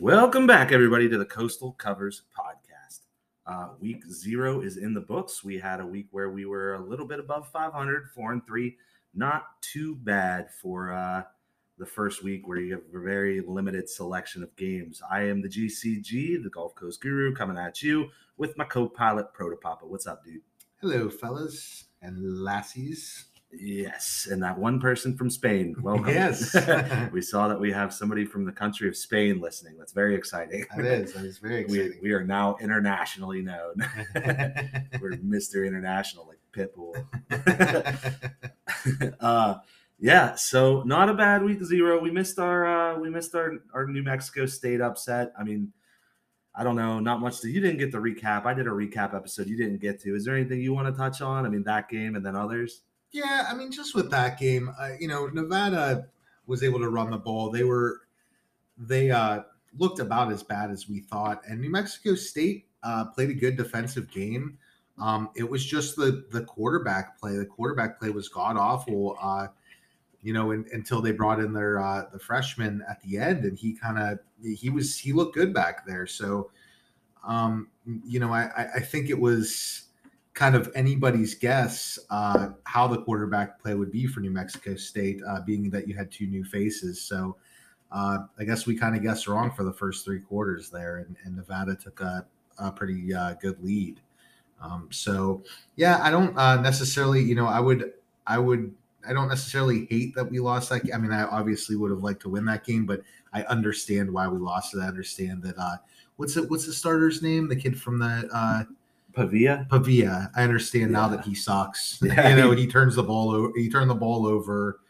Welcome back, everybody, to the Coastal Covers podcast. Uh, week zero is in the books. We had a week where we were a little bit above 500, four and three. Not too bad for uh, the first week where you have a very limited selection of games. I am the GCG, the Gulf Coast Guru, coming at you with my co pilot, Protopapa. What's up, dude? Hello, fellas and lassies. Yes, and that one person from Spain. Welcome. Yes. we saw that we have somebody from the country of Spain listening. That's very exciting. That is. That is very We, we are now internationally known. We're Mr. International, like Pitbull. uh, yeah, so not a bad week zero. We missed our uh, we missed our our New Mexico State upset. I mean, I don't know, not much. To, you didn't get the recap. I did a recap episode. You didn't get to. Is there anything you want to touch on? I mean, that game and then others. Yeah, I mean, just with that game, uh, you know, Nevada was able to run the ball. They were, they uh, looked about as bad as we thought, and New Mexico State uh, played a good defensive game. Um, it was just the the quarterback play. The quarterback play was god awful. Uh, you know, in, until they brought in their uh, the freshman at the end, and he kind of he was he looked good back there. So, um, you know, I I I think it was kind of anybody's guess uh, how the quarterback play would be for New Mexico State, uh, being that you had two new faces. So, uh, I guess we kind of guessed wrong for the first three quarters there, and, and Nevada took a, a pretty uh, good lead. Um, so, yeah, I don't uh, necessarily, you know, I would, I would I don't necessarily hate that we lost that. ga- I mean, I obviously would have liked to win that game, but I understand why we lost it. I understand that. Uh, what's it? What's the starter's name? The kid from the uh, Pavia. Pavia. I understand now that he sucks. Yeah, you know, he- he turns the ball over. He turned the ball over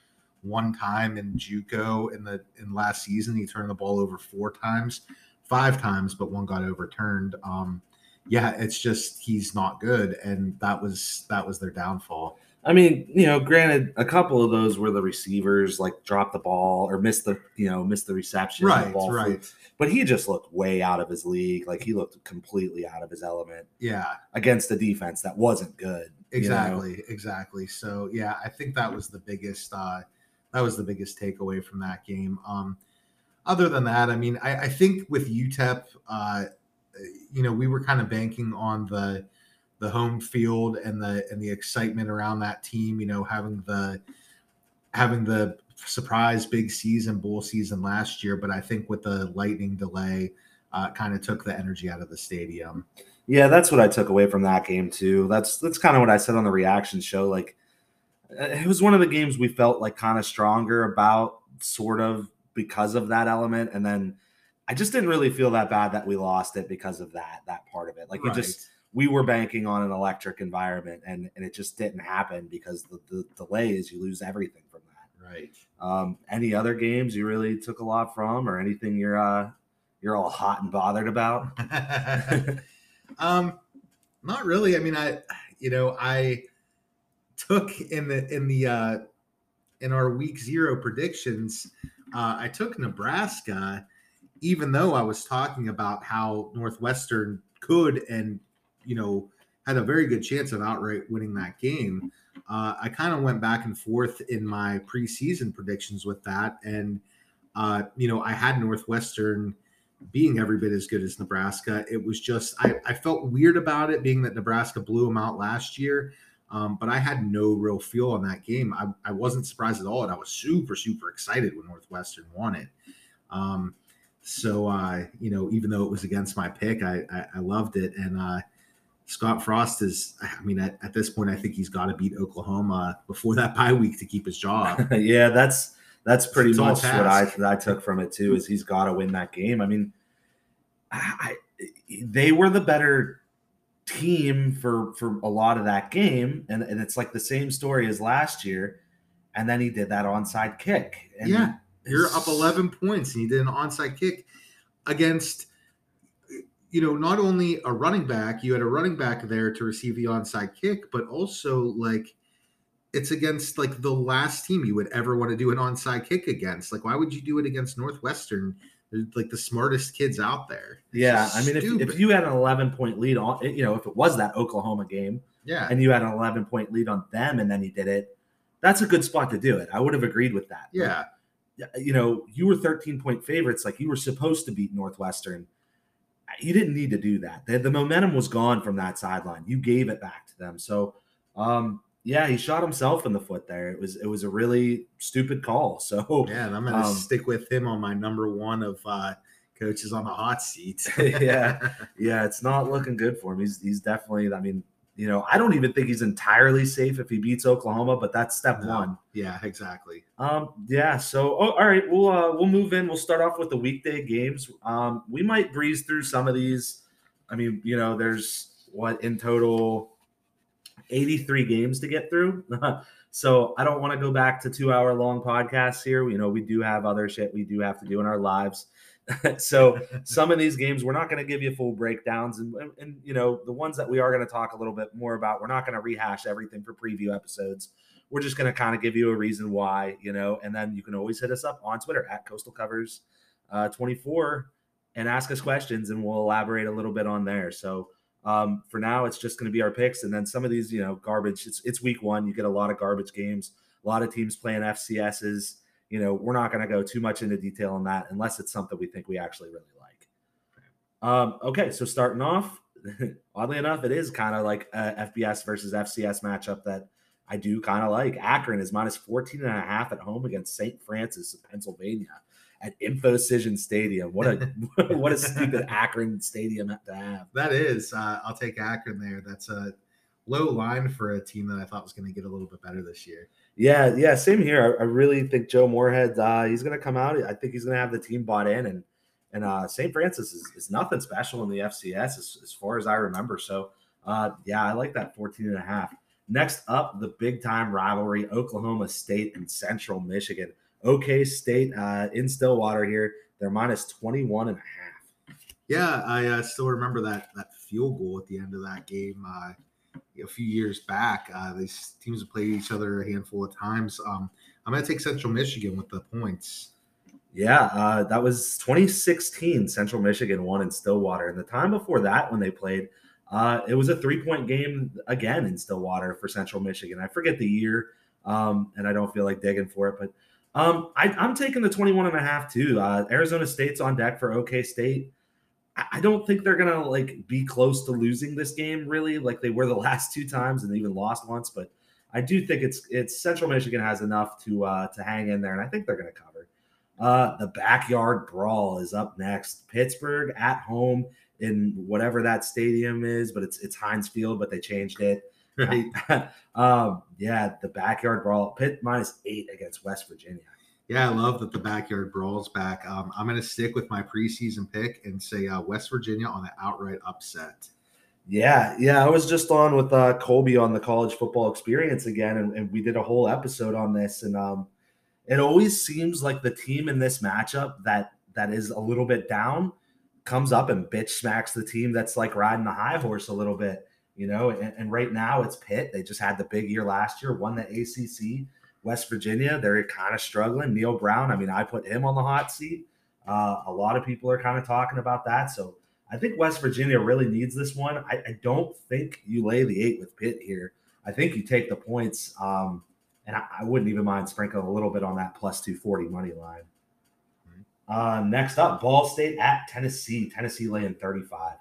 one time in JUCO in the in last season. He turned the ball over four times, five times, but one got overturned. Um, yeah, it's just he's not good, and that was that was their downfall. I mean, you know, granted, a couple of those were the receivers like dropped the ball or missed the, you know, missed the reception. the Right, flew. right. But he just looked way out of his league. Like he looked completely out of his element Yeah, against a defense that wasn't good. you know? exactly, exactly. So yeah, I think that was the biggest. Uh, that was the biggest takeaway from that game. Um, other than that, I mean, I, I think with UTEP, uh, you know, we were kind of banking on the the home field and the and the excitement around that team. You know, having the having the surprise big season, bowl season last year, but I think with the lightning delay, uh, kind of took the energy out of the stadium. Yeah, that's what I took away from that game too. That's that's kind of what I said on the reaction show. Like uh, it was one of the games we felt like kind of stronger about, sort of because of that element, and then I just didn't really feel that bad that we lost it because of that that part of it. Like it just we were banking on an electric environment, and and it just didn't happen because the, the delays you lose everything from that. right. Um, any other games you really took a lot from, or anything you're uh you're all hot and bothered about? um, not really. I mean, I, you know, I took in the in the uh, in our week zero predictions, uh, I took Nebraska, even though I was talking about how Northwestern could and you know had a very good chance of outright winning that game. Uh, I kind of went back and forth in my preseason predictions with that, and uh, you know, I had Northwestern being every bit as good as Nebraska. It was just I, I felt weird about it, being that Nebraska blew them out last year. Um, but I had no real feel on that game. I, I wasn't surprised at all, and I was super super excited when Northwestern won it. Um, so uh, you know, even though it was against my pick, I I, I loved it. And uh, Scott Frost is, I mean, at, at this point, I think he's got to beat Oklahoma before that bye week to keep his job. yeah, that's that's pretty It's much what I task. I took from it too. Is he's got to win that game. I mean, I, they were the better team for for a lot of that game, and and it's like the same story as last year. And then he did that onside kick. And Yeah, You're up 11 points and he did an onside kick against, you know, not only a running back, you had a running back there to receive the onside kick, but also like it's against like the last team you would ever want to do an onside kick against. Like, why would you do it against Northwestern? They're like the smartest kids out there. It's Yeah, I mean, if, if you had an 11 point lead on, eh, you know, if it was that Oklahoma game yeah, and you had an 11 point lead on them and then you did it, that's a good spot to do it. I would have agreed with that. Yeah. But, you know, you were 13 point favorites, like you were supposed to beat Northwestern. You didn't need to do that. The, the momentum was gone from that sideline. You gave it back to them. So, um, yeah, he shot himself in the foot there. It was it was a really stupid call. So yeah, and I'm gonna um, stick with him on my number one of uh, coaches on the hot seat. yeah, yeah, it's not looking good for him. He's he's definitely. I mean, you know, I don't even think he's entirely safe if he beats Oklahoma, but that's step No. one. yeah, exactly. Um, yeah. So, oh, all right, we'll uh, we'll move in. We'll start off with the weekday games. Um, we might breeze through some of these. I mean, you know, there's what in total, eighty three games to get through. so I don't want to go back to two hour long podcasts here. You know, we do have other shit we do have to do in our lives. so some of these games we're not going to give you full breakdowns and, and and you know the ones that we are going to talk a little bit more about we're not going to rehash everything for preview episodes. We're just going to kind of give you a reason why you know and then you can always hit us up on twitter at coastal covers uh, 24 and ask us questions and we'll elaborate a little bit on there. So um, for now it's just going to be our picks and then some of these you know garbage it's, it's week one you get a lot of garbage games a lot of teams playing fcs's you know, we're not going to go too much into detail on that unless it's something we think we actually really like. Um, okay, so starting off, oddly enough, it is kind of like a FBS versus FCS matchup that I do kind of like. Akron is minus 14 and a half at home against St. Francis of Pennsylvania at InfoCision Stadium. What a what a stupid Akron stadium to have. That is, uh, I'll take Akron there. That's a low line for a team that I thought was going to get a little bit better this year. Yeah, yeah, same here. I, I really think Joe Moorhead, uh, he's going to come out. I think he's going to have the team bought in, and and uh, St. Francis is, is nothing special in the FCS as, as far as I remember. So, uh, yeah, I like that 14 and a half. Next up, the big time rivalry Oklahoma State and Central Michigan. OK State uh, in Stillwater here. They're minus 21 and a half. Yeah, I uh, still remember that that field goal at the end of that game uh, a few years back. Uh, these teams have played each other a handful of times. Um, I'm going to take Central Michigan with the points. Yeah, uh, that was 2016. Central Michigan won in Stillwater. And the time before that, when they played, uh, it was a three point game again in Stillwater for Central Michigan. I forget the year, um, and I don't feel like digging for it, but um, I, I'm taking the 21 and a half too. Uh, Arizona State's on deck for OK State. I, don't think they're gonna like be close to losing this game, really, like they were the last two times and they even lost once. But I do think it's it's Central Michigan has enough to uh, to hang in there, and I think they're gonna cover. Uh, the backyard brawl is up next. Pittsburgh at home in whatever that stadium is, but it's it's Heinz Field, but they changed it. Um, yeah, the backyard brawl. Pitt minus eight against West Virginia. Yeah, I love that the backyard brawls back. Um, I'm going to stick with my preseason pick and say uh, West Virginia on an outright upset. Yeah, yeah. I was just on with uh, Colby on the college football experience again, and, and we did a whole episode on this. And um, it always seems like the team in this matchup that that is a little bit down comes up and bitch smacks the team that's like riding the high horse a little bit, you know. And, and right now it's Pitt. They just had the big year last year, won the ACC. West Virginia, they're kind of struggling. Neal Brown, I mean, I put him on the hot seat. Uh, a lot of people are kind of talking about that. So I think West Virginia really needs this one. I, I don't think you lay the eight with Pitt here. I think you take the points. Um, and I, I wouldn't even mind sprinkling a little bit on that plus 240 money line. Uh, next up, Ball State at Tennessee. Tennessee laying 35.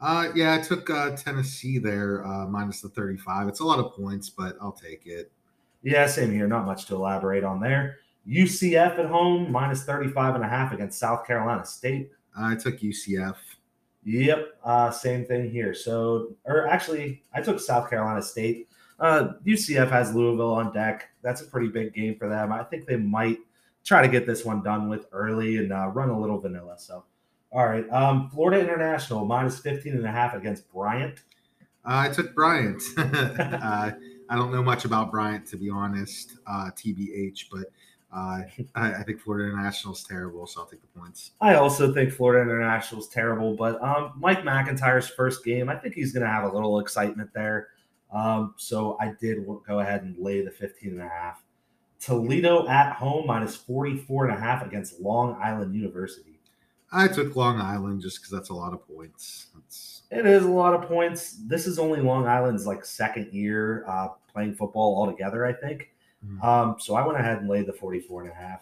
Uh, yeah, I took uh, Tennessee there uh, minus the 35. It's a lot of points, but I'll take it. Yeah, same here. Not much to elaborate on there. UCF at home, minus 35 and a half against South Carolina State. I took UCF. Yep, uh, same thing here. So, or actually, I took South Carolina State. Uh, UCF has Louisville on deck. That's a pretty big game for them. I think they might try to get this one done with early and uh, run a little vanilla. So, all right. Um, Florida International minus 15 and a half against Bryant. Uh, I took Bryant. I don't know much about Bryant, to be honest, uh, TBH, but uh, I, I think Florida International is terrible, so I'll take the points. I also think Florida International is terrible, but um, Mike McIntyre's first game, I think he's going to have a little excitement there. Um, so I did go ahead and lay the 15 and a half. Toledo at home minus 44 and a half against Long Island University. I took Long Island just because that's a lot of points. That's, It is a lot of points. This is only Long Island's like second year uh, playing football altogether, I think. Mhm. Um, so I went ahead and laid the 44 and a half.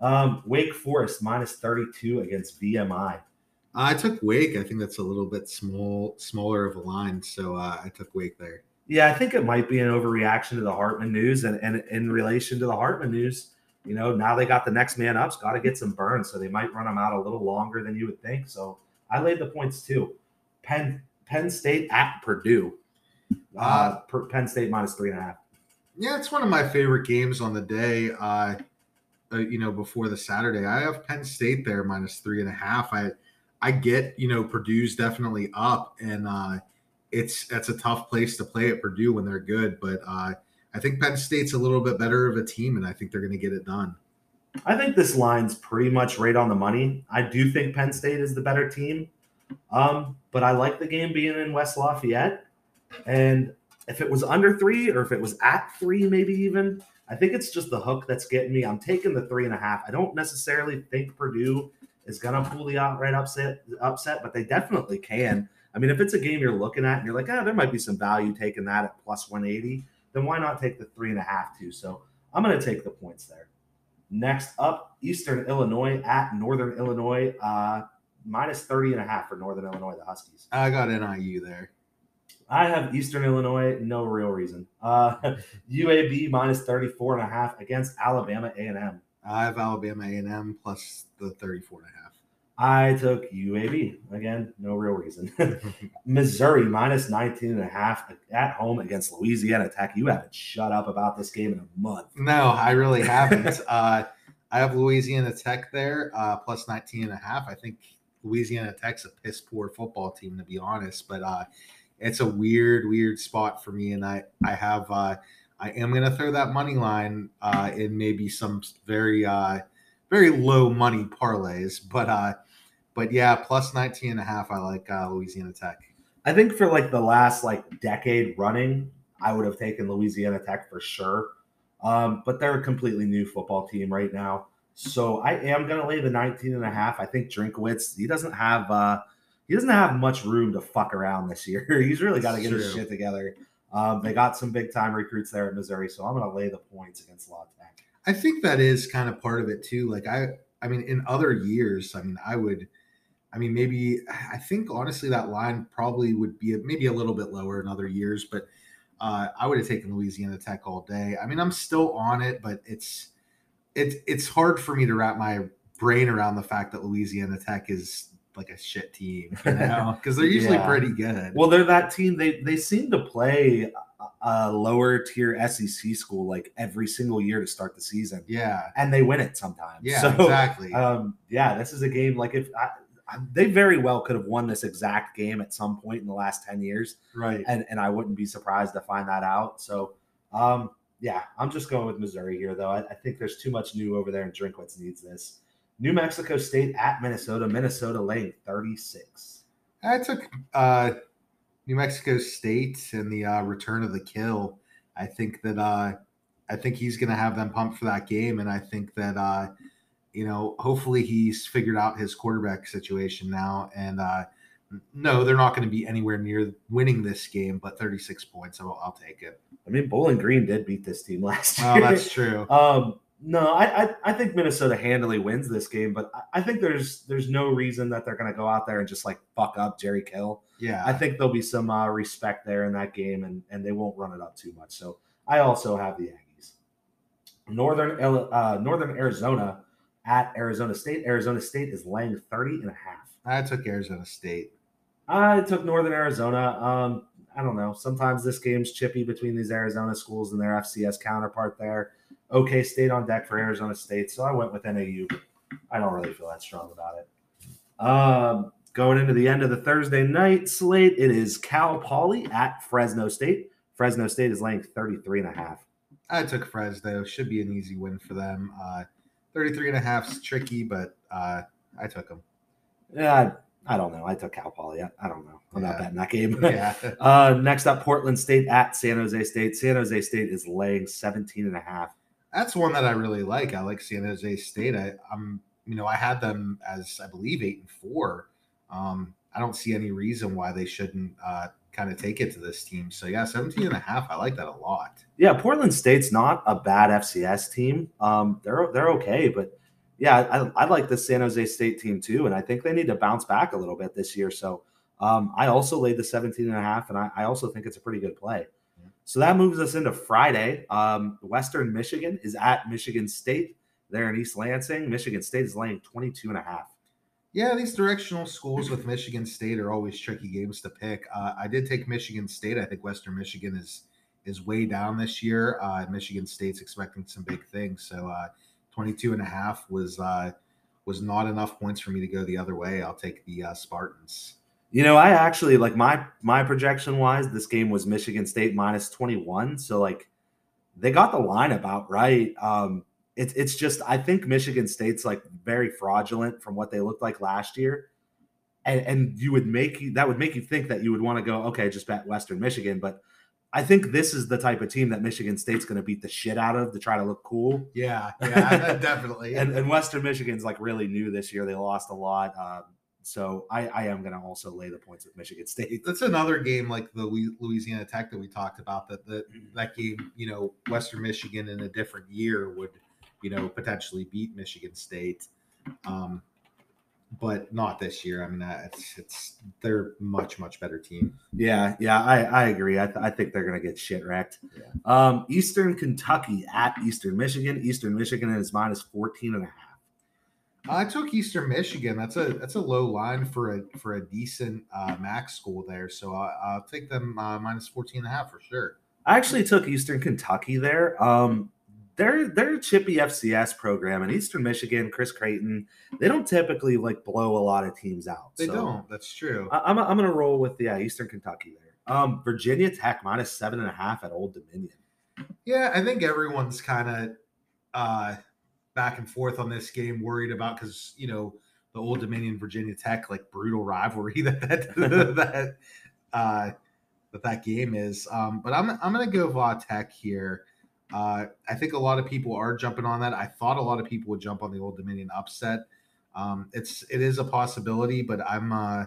Um, Wake Forest minus 32 against VMI. I took Wake. I think that's a little bit small, smaller of a line, so uh, I took Wake there. Yeah, I think it might be an overreaction to the Hartman news, and, and in relation to the Hartman news, you know, now they got the next man up's got to get some burn, so they might run them out a little longer than you would think. So I laid the points too. Penn Penn State at Purdue. Uh, Uh, per- Penn State minus three and a half. Yeah, it's one of my favorite games on the day. Uh, uh, you know, before the Saturday, I have Penn State there minus three and a half. I, I get you know Purdue's definitely up, and uh, it's that's a tough place to play at Purdue when they're good. But uh, I think Penn State's a little bit better of a team, and I think they're going to get it done. I think this line's pretty much right on the money. I do think Penn State is the better team, um, but I like the game being in West Lafayette. And if it was under three or if it was at three, maybe even, I think it's just the hook that's getting me. I'm taking the three and a half. I don't necessarily think Purdue is going to pull the outright upset, upset, but they definitely can. I mean, if it's a game you're looking at and you're like, ah, there might be some value taking that at plus 180, then why not take the three and a half too? So I'm going to take the points there. Next up, Eastern Illinois at Northern Illinois, uh, minus 30 and a half for Northern Illinois, the Huskies. I got NIU there. I have Eastern Illinois, no real reason. Uh, UAB minus 34 and a half against Alabama A&M. I have Alabama A&M plus the 34 and a half. I took UAB. Again, no real reason. Missouri minus 19 and a half at home against Louisiana Tech. You haven't shut up about this game in a month. No, I really haven't. uh, I have Louisiana Tech there, uh, plus 19 and a half. I think Louisiana Tech's a piss poor football team, to be honest, but uh, it's a weird, weird spot for me. And I, I have, uh, I am going to throw that money line uh, in maybe some very, uh, very low money parlays, but, uh, but yeah, plus 19 and a half. I like uh, Louisiana Tech. I think for like the last like decade running, I would have taken Louisiana Tech for sure. Um, but they're a completely new football team right now. So I am going to lay the 19 and a half. I think Drinkwitz, he doesn't have uh he doesn't have much room to fuck around this year. He's really got to get his shit together. Um, they got some big time recruits there at Missouri, so I'm going to lay the points against La Tech. I think that is kind of part of it too. Like I, I mean, in other years, I mean, I would, I mean, maybe I think honestly that line probably would be maybe a little bit lower in other years, but uh, I would have taken Louisiana Tech all day. I mean, I'm still on it, but it's it's it's hard for me to wrap my brain around the fact that Louisiana Tech is like a shit team, you know, because they're usually Yeah. pretty good. Well, they're that team. They they seem to play a, a lower tier SEC school like every single year to start the season, yeah, and they win it sometimes. yeah, So, exactly. Um, yeah, this is a game like if I, I, they very well could have won this exact game at some point in the last ten years, right. and and I wouldn't be surprised to find that out. So, um, yeah, I'm just going with Missouri here, though. I, I think there's too much new over there, and Drinkwitz needs this. New Mexico State at Minnesota. Minnesota laying 36. I took uh, New Mexico State and the uh, return of the kill. I think that uh, I think he's going to have them pumped for that game, and I think that uh, you know hopefully he's figured out his quarterback situation now. And uh, no, they're not going to be anywhere near winning this game, but 36 points, I'll, I'll take it. I mean, Bowling Green did beat this team last year. Oh, that's true. Um, no, I, I I think Minnesota handily wins this game, but I, I think there's there's no reason that they're going to go out there and just like fuck up Jerry Kill. Yeah, I think there'll be some uh, respect there in that game, and and they won't run it up too much. So I also have the Aggies. Northern uh, Northern Arizona at Arizona State. Arizona State is laying 30 and a half. I took Arizona State. I took Northern Arizona. Um, I don't know. Sometimes this game's chippy between these Arizona schools and their FCS counterpart there. OK State on deck for Arizona State, so I went with NAU. I don't really feel that strong about it. Um, going into the end of the Thursday night slate, it is Cal Poly at Fresno State. Fresno State is laying 33 and a half. I took Fresno. Should be an easy win for them. Uh, 33 and a half is tricky, but uh, I took them. Yeah, I, don't know. I took Cal Poly. I, I don't know. I'm not betting that game. Yeah. Uh, next up, Portland State at San Jose State. San Jose State is laying 17 and a half. That's one that I really like. I like San Jose State. I, I'm, you know, I had them as I believe eight and four. Um, I don't see any reason why they shouldn't uh, kind of take it to this team. So yeah, 17 and a half. I like that a lot. Yeah, Portland State's not a bad FCS team. Um, they're they're okay, but yeah, I, I like the San Jose State team too, and I think they need to bounce back a little bit this year. So um, I also laid the 17 and a half, and I, I also think it's a pretty good play. So that moves us into Friday. Um, Western Michigan is at Michigan State. They're in East Lansing. Michigan State is laying 22 and a half. Yeah, these directional schools with Michigan State are always tricky games to pick. Uh, I did take Michigan State. I think Western Michigan is is way down this year. Uh, Michigan State's expecting some big things. So uh, 22 and a half was uh, was not enough points for me to go the other way. I'll take the uh, Spartans. You know, I actually like my my projection wise, this game was Michigan State minus 21. So like they got the line about right. Um it's it's just I think Michigan State's like very fraudulent from what they looked like last year. And and you would make that would make you think that you would want to go, okay, just bet Western Michigan. But I think this is the type of team that Michigan State's going to beat the shit out of to try to look cool. Yeah, yeah, definitely. and, and Western Michigan's like really new this year. They lost a lot. Um, so I, I am going to also lay the points with Michigan State. That's another game like the Louisiana Tech that we talked about. That that mm-hmm. that game, you know, Western Michigan in a different year would, you know, potentially beat Michigan State, um, but not this year. I mean, it's it's they're much much better team. Yeah, yeah, I I agree. I, th- I think they're going to get shit wrecked. Yeah. Um, Eastern Kentucky at Eastern Michigan. Eastern Michigan is minus 14 and a half. I took Eastern Michigan. That's a that's a low line for a for a decent uh, MAC school there. So I, will take them uh, minus 14 and a half for sure. I actually took Eastern Kentucky there. Um, they're they're a chippy FCS program, and Eastern Michigan, Chris Creighton, they don't typically like blow a lot of teams out. They so don't. That's true. I, am I'm, I'm gonna roll with yeah Eastern Kentucky there. Um, Virginia Tech minus seven and a half at Old Dominion. Yeah, I think everyone's kind of uh, back and forth on this game, worried about because you know the Old Dominion Virginia Tech like brutal rivalry that that that uh, that that game is. Um, but I'm I'm gonna go Va Tech here. Uh, I think a lot of people are jumping on that. I thought a lot of people would jump on the Old Dominion upset. Um, it's it is a possibility, but I'm uh,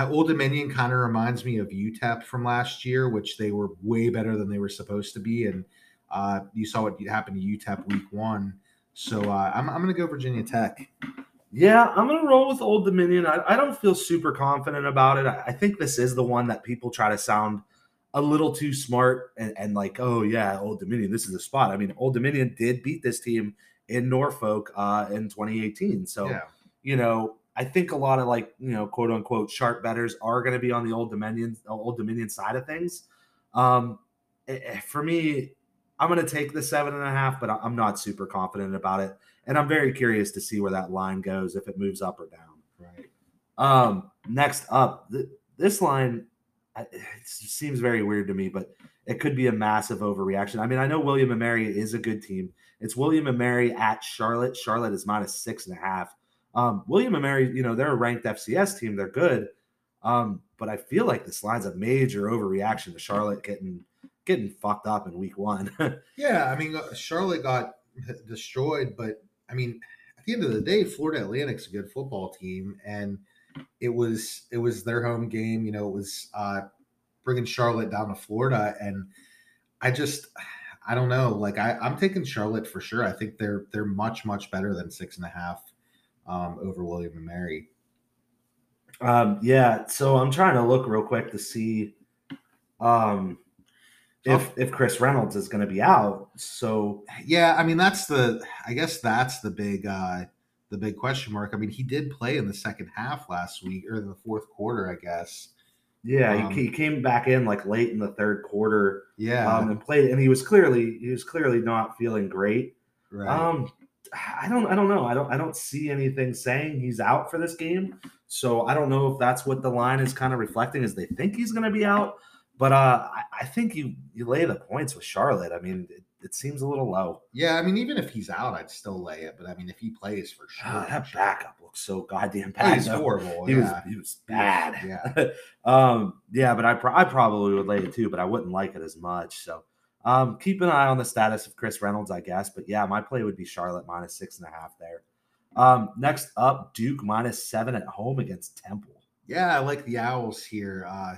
Old Dominion kind of reminds me of UTEP from last year, which they were way better than they were supposed to be, and uh, you saw what happened to UTEP week one. So uh, I'm, I'm to go Virginia Tech. Yeah, I'm to roll with Old Dominion. I, I don't feel super confident about it. I, I, think this is the one that people try to sound a little too smart and, and like, oh, yeah, Old Dominion, this is the spot. I mean, Old Dominion did beat this team in Norfolk uh, in 2018. So, yeah. you know, I think a lot of like, you know, quote unquote sharp betters are going to be on the Old Dominion, Old Dominion side of things. Um, eh, eh, for me, I'm going to take the seven and a half, but I'm not super confident about it. And I'm very curious to see where that line goes, if it moves up or down. Right. Um, next up, th- this line it seems very weird to me, but it could be a massive overreaction. I mean, I know William and Mary is a good team. It's William and Mary at Charlotte. Charlotte is minus six and a half. Um, William and Mary, you know, they're a ranked FCS team. They're good. Um, but I feel like this line's a major overreaction to Charlotte getting getting fucked up in week one. yeah, I mean uh, Charlotte got destroyed, but I mean at the end of the day, Florida Atlantic's a good football team, and it was it was their home game. You know, it was uh, bringing Charlotte down to Florida, and I just I don't know. Like I, I'm taking Charlotte for sure. I think they're they're much much better than six and a half um, over William and Mary. Um, yeah, so I'm trying to look real quick to see um, if if Chris Reynolds is going to be out. So yeah, I mean that's the I guess that's the big uh the big question mark. I mean he did play in the second half last week or the fourth quarter, I guess. Yeah, um, he, he, came back in like late in the third quarter. Yeah, um, and played, and he was clearly he was clearly not feeling great. Right. Um, I don't I don't know. I don't I don't see anything saying he's out for this game. So I don't know if that's what the line is kind of reflecting is they think he's going to be out. But uh, I, I, think you you lay the points with Charlotte. I mean, it, seems a little low. Yeah, I mean, even if he's out, I'd still lay it. But I mean, if he plays for sure, uh, that sure. backup looks so goddamn bad. He's horrible. He yeah. was he was bad. Yeah, um, yeah. But I pro- I probably would lay it too, but I wouldn't like it as much. So um, keep an eye on the status of Chris Reynolds, I guess. But yeah, my play would be Charlotte minus six and a half there. Um, next up, Duke minus seven at home against Temple. Yeah, I like the Owls here. Uh,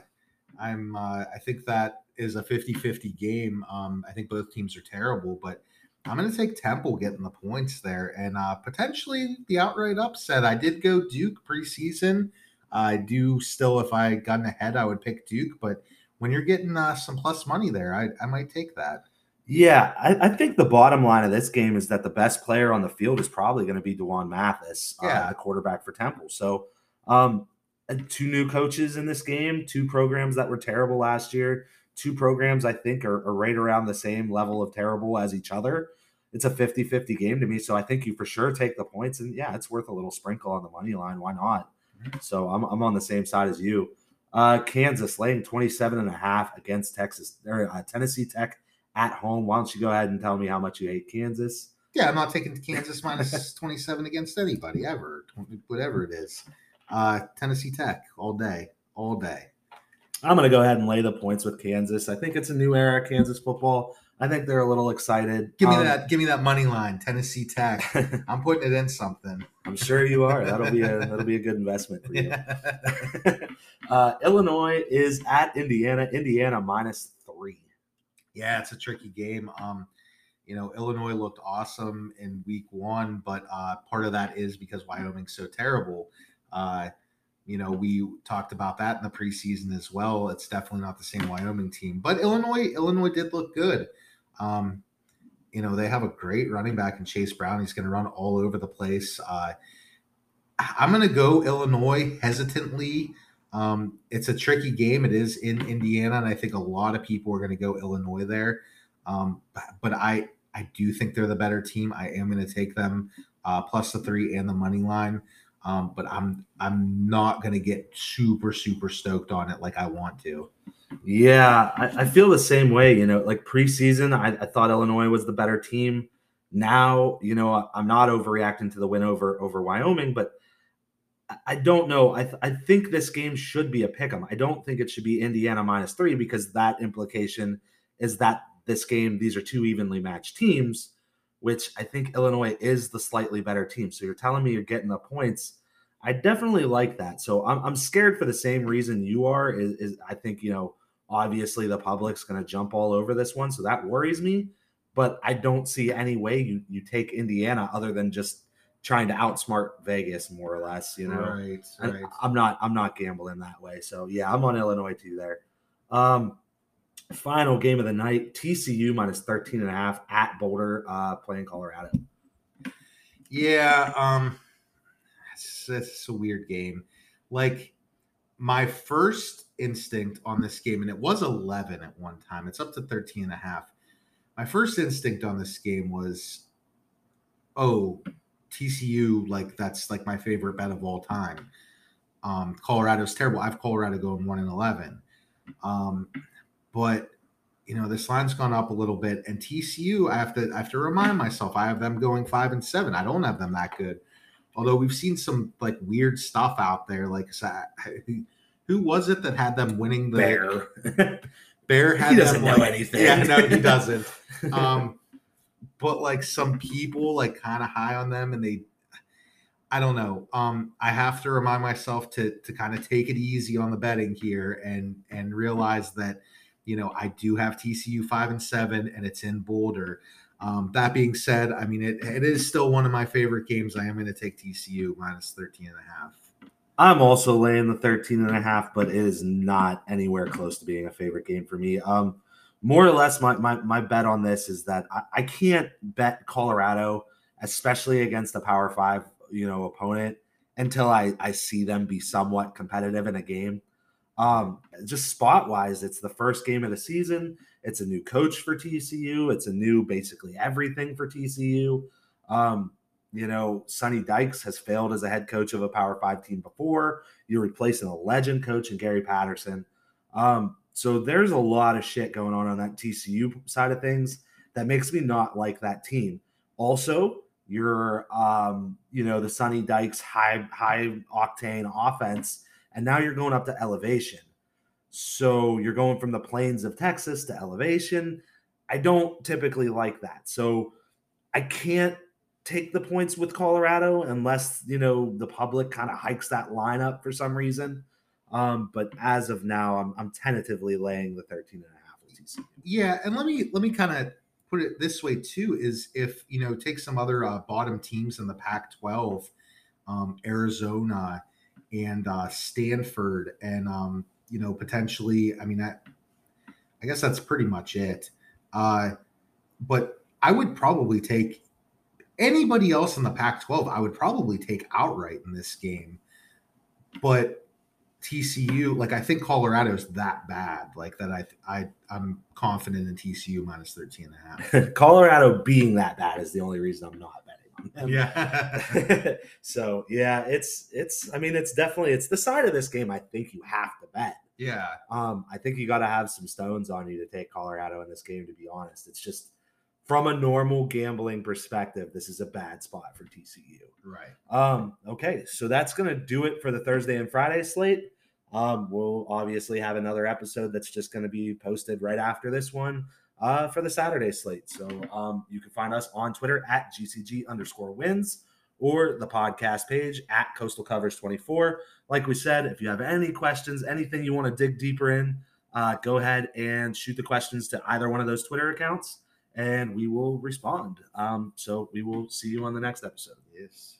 I'm. Uh, I think that is a 50-50 game. Um, I think both teams are terrible, but I'm going to take Temple getting the points there and uh, potentially the outright upset. I did go Duke preseason. I do still, if I had gotten ahead, I would pick Duke. But when you're getting uh, some plus money there, I, I might take that. Yeah, I, I, think the bottom line of this game is that the best player on the field is probably going to be D'Wan Mathis, uh, yeah. uh, the quarterback for Temple. So, um, two new coaches in this game, two programs that were terrible last year, two programs I think are, are right around the same level of terrible as each other. It's a 50 50 game to me. So I think you for sure take the points. And yeah, it's worth a little sprinkle on the money line. Why not? Mm-hmm. So I'm, I'm on the same side as you. Uh, Kansas laying 27 and a half against Texas or uh, Tennessee Tech at home. Why don't you go ahead and tell me how much you hate Kansas? Yeah, I'm not taking Kansas minus 27 against anybody ever, whatever it is. Uh, Tennessee Tech all day, all day. I'm going to go ahead and lay the points with Kansas. I think it's a new era Kansas football. I think they're a little excited. Give me um, that. Give me that money line, Tennessee Tech. I'm putting it in something. I'm sure you are. That'll be a that'll be a good investment for you. uh, Illinois is at Indiana. Indiana minus three. Yeah, it's a tricky game. Um, you know, Illinois looked awesome in week one, but uh, part of that is because Wyoming's so terrible. Uh, you know, we talked about that in the preseason as well. It's definitely not the same Wyoming team, but Illinois, Illinois did look good. Um, you know, they have a great running back in Chase Brown. He's going to run all over the place. Uh, I'm going to go Illinois hesitantly. Um, it's a tricky game. It is in Indiana, and I think a lot of people are going to go Illinois there. Um, but I, I do think they're the better team. I am going to take them uh, plus the three and the money line. Um, but I'm I'm not gonna get super super stoked on it like I want to. Yeah, I, I feel the same way. You know, like preseason, I, I, thought Illinois was the better team. Now, you know, I'm not overreacting to the win over over Wyoming, but I don't know. I, th- I think this game should be a pick 'em. I don't think it should be Indiana minus three because that implication is that this game, these are two evenly matched teams which I think Illinois is the slightly better team. So you're telling me you're getting the points. I definitely like that. So I'm, I'm scared for the same reason you are. Is, is I think you know obviously the public's going to jump all over this one, so that worries me. But I don't see any way you you take Indiana other than just trying to outsmart Vegas more or less. You know, right? right. I'm not I'm not gambling that way. So yeah, I'm on Illinois too there. Um, Final game of the night TCU minus 13 and a half at Boulder, uh, playing Colorado. Yeah, um, it's, it's a weird game. Like, my first instinct on this game, and it was 11 at one time, it's up to 13 and a half. My first instinct on this game was, oh, TCU, like, that's like my favorite bet of all time. Um, Colorado's terrible. I have Colorado going 1 and 11. Um, but you know this line's gone up a little bit, and TCU I have to I have to remind myself I have them going five and seven. I don't have them that good. Although we've seen some like weird stuff out there, like who was it that had them winning the Bear? Bear had he doesn't them know like, anything. Yeah, no, he doesn't. um, but like some people like kind of high on them, and they I don't know. Um, I have to remind myself to to kind of take it easy on the betting here and and realize that you know, I do have TCU five and seven, and it's in Boulder. Um, that being said, I mean, it, it is still one of my favorite games. I am going to take TCU minus 13 and a half. I'm also laying the 13 and a half, but it is not anywhere close to being a favorite game for me. Um, more or less, my, my, my bet on this is that I, I can't bet Colorado, especially against a power five, you know, opponent until I, I see them be somewhat competitive in a game. Um, just spot wise, it's the first game of the season. It's a new coach for TCU. It's a new basically everything for TCU. Um, you know, Sonny Dykes has failed as a head coach of a Power Five team before. You're replacing a legend coach in Gary Patterson. Um, so there's a lot of shit going on on that TCU side of things that makes me not like that team. Also, you're, um, you know, the Sonny Dykes high high octane offense and now you're going up to elevation. So you're going from the plains of Texas to elevation. I don't typically like that. So I can't take the points with Colorado unless, you know, the public kind of hikes that line up for some reason. Um, but as of now, I'm, I'm tentatively laying the 13 and a half with. Yeah, and let me let me kind of put it this way too: is if you know take some other uh, bottom teams in the Pac-12, um, Arizona and uh, Stanford, and um, you know potentially, I mean, I, I guess that's pretty much it. Uh, but I would probably take anybody else in the Pac-12. I would probably take outright in this game, but TCU, like I think Colorado's that bad, like that. I I I'm confident in TCU minus 13 and a half. Colorado being that bad is the only reason I'm not Yeah. so yeah, it's it's. I mean, it's definitely it's the side of this game. I think you have to bet. yeah. Um, I think you got to have some stones on you to take Colorado in this game. To be honest, it's just from a normal gambling perspective, this is a bad spot for TCU. Right. Um, okay, so that's gonna do it for the Thursday and Friday slate. Um, we'll obviously have another episode that's just gonna be posted right after this one uh, for the Saturday slate. So um, you can find us on Twitter at GCG underscore wins or the podcast page at Coastal Covers 24. Like we said, if you have any questions, anything you want to dig deeper in, uh, go ahead and shoot the questions to either one of those Twitter accounts and we will respond. Um, so we will see you on the next episode. Yes.